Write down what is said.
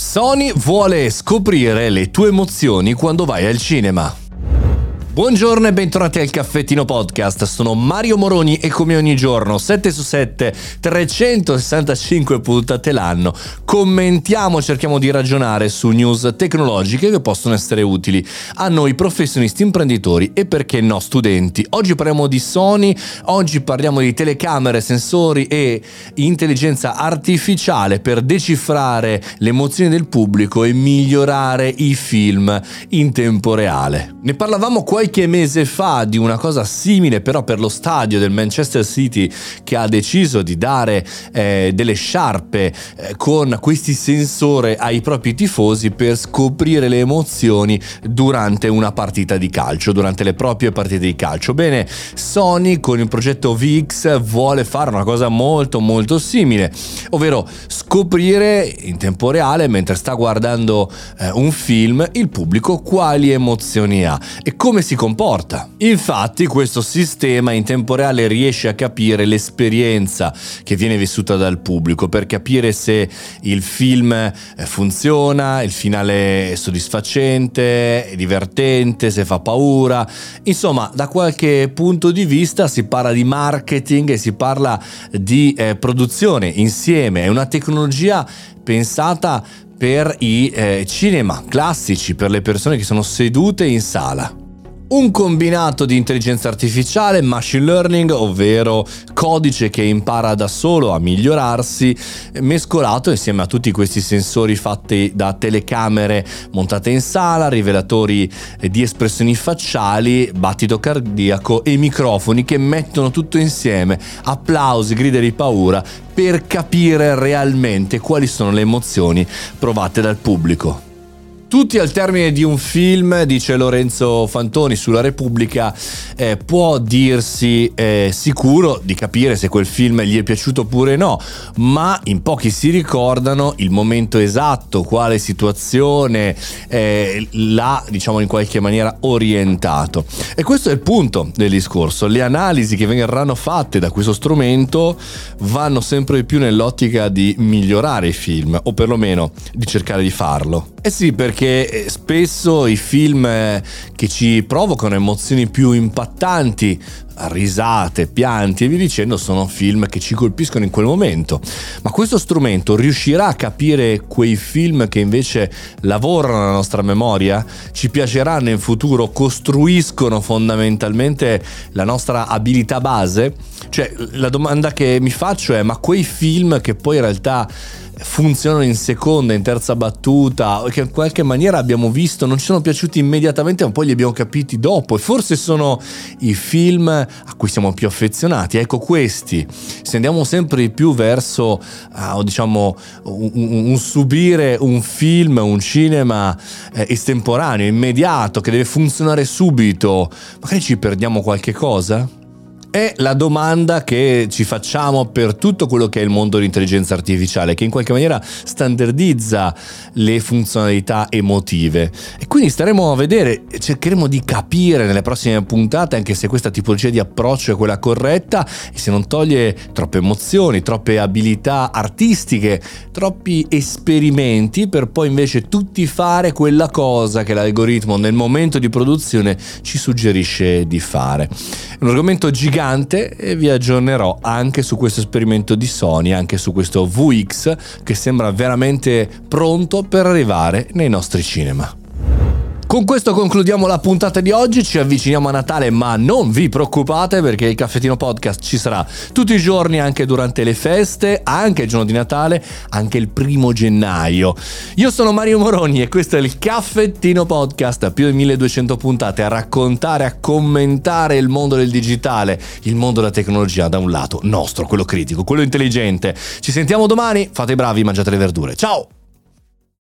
Sony vuole scoprire le tue emozioni quando vai al cinema. Buongiorno e bentornati al Caffettino Podcast, sono Mario Moroni e come ogni giorno, 7 su 7, 365 puntate l'anno, commentiamo, cerchiamo di ragionare su news tecnologiche che possono essere utili a noi professionisti, imprenditori e perché no studenti. Oggi parliamo di Sony, oggi parliamo di telecamere, sensori e intelligenza artificiale per decifrare le emozioni del pubblico e migliorare i film in tempo reale. Ne parlavamo qualche qualche mese fa di una cosa simile però per lo stadio del Manchester City che ha deciso di dare eh, delle sciarpe eh, con questi sensori ai propri tifosi per scoprire le emozioni durante una partita di calcio, durante le proprie partite di calcio. Bene, Sony con il progetto VX vuole fare una cosa molto molto simile, ovvero scoprire in tempo reale mentre sta guardando eh, un film il pubblico quali emozioni ha e come si comporta. Infatti questo sistema in tempo reale riesce a capire l'esperienza che viene vissuta dal pubblico per capire se il film eh, funziona, il finale è soddisfacente, è divertente, se fa paura. Insomma, da qualche punto di vista si parla di marketing e si parla di eh, produzione insieme. È una tecnologia pensata per i eh, cinema classici, per le persone che sono sedute in sala. Un combinato di intelligenza artificiale, machine learning, ovvero codice che impara da solo a migliorarsi, mescolato insieme a tutti questi sensori fatti da telecamere montate in sala, rivelatori di espressioni facciali, battito cardiaco e microfoni che mettono tutto insieme, applausi, grida di paura, per capire realmente quali sono le emozioni provate dal pubblico. Tutti al termine di un film, dice Lorenzo Fantoni sulla Repubblica, eh, può dirsi eh, sicuro di capire se quel film gli è piaciuto oppure no, ma in pochi si ricordano il momento esatto, quale situazione eh, l'ha, diciamo, in qualche maniera orientato. E questo è il punto del discorso. Le analisi che verranno fatte da questo strumento vanno sempre più nell'ottica di migliorare i film, o perlomeno di cercare di farlo. Eh sì, perché eh, spesso i film eh, che ci provocano emozioni più impattanti, risate, pianti e via dicendo, sono film che ci colpiscono in quel momento. Ma questo strumento riuscirà a capire quei film che invece lavorano nella nostra memoria? Ci piaceranno in futuro? Costruiscono fondamentalmente la nostra abilità base? Cioè, la domanda che mi faccio è: ma quei film che poi in realtà funzionano in seconda, in terza battuta, che in qualche maniera abbiamo visto, non ci sono piaciuti immediatamente, ma poi li abbiamo capiti dopo. E forse sono i film a cui siamo più affezionati. Ecco questi. Se andiamo sempre più verso, uh, diciamo, un, un, un, subire un film, un cinema eh, estemporaneo, immediato, che deve funzionare subito, magari ci perdiamo qualche cosa? È la domanda che ci facciamo per tutto quello che è il mondo dell'intelligenza artificiale, che in qualche maniera standardizza le funzionalità emotive. E quindi staremo a vedere, cercheremo di capire nelle prossime puntate anche se questa tipologia di approccio è quella corretta e se non toglie troppe emozioni, troppe abilità artistiche, troppi esperimenti per poi invece tutti fare quella cosa che l'algoritmo nel momento di produzione ci suggerisce di fare. È un argomento gigante gigante e vi aggiornerò anche su questo esperimento di Sony, anche su questo VX che sembra veramente pronto per arrivare nei nostri cinema. Con questo concludiamo la puntata di oggi, ci avviciniamo a Natale ma non vi preoccupate perché il caffettino podcast ci sarà tutti i giorni anche durante le feste, anche il giorno di Natale, anche il primo gennaio. Io sono Mario Moroni e questo è il caffettino podcast, più di 1200 puntate a raccontare, a commentare il mondo del digitale, il mondo della tecnologia da un lato nostro, quello critico, quello intelligente. Ci sentiamo domani, fate i bravi, mangiate le verdure. Ciao!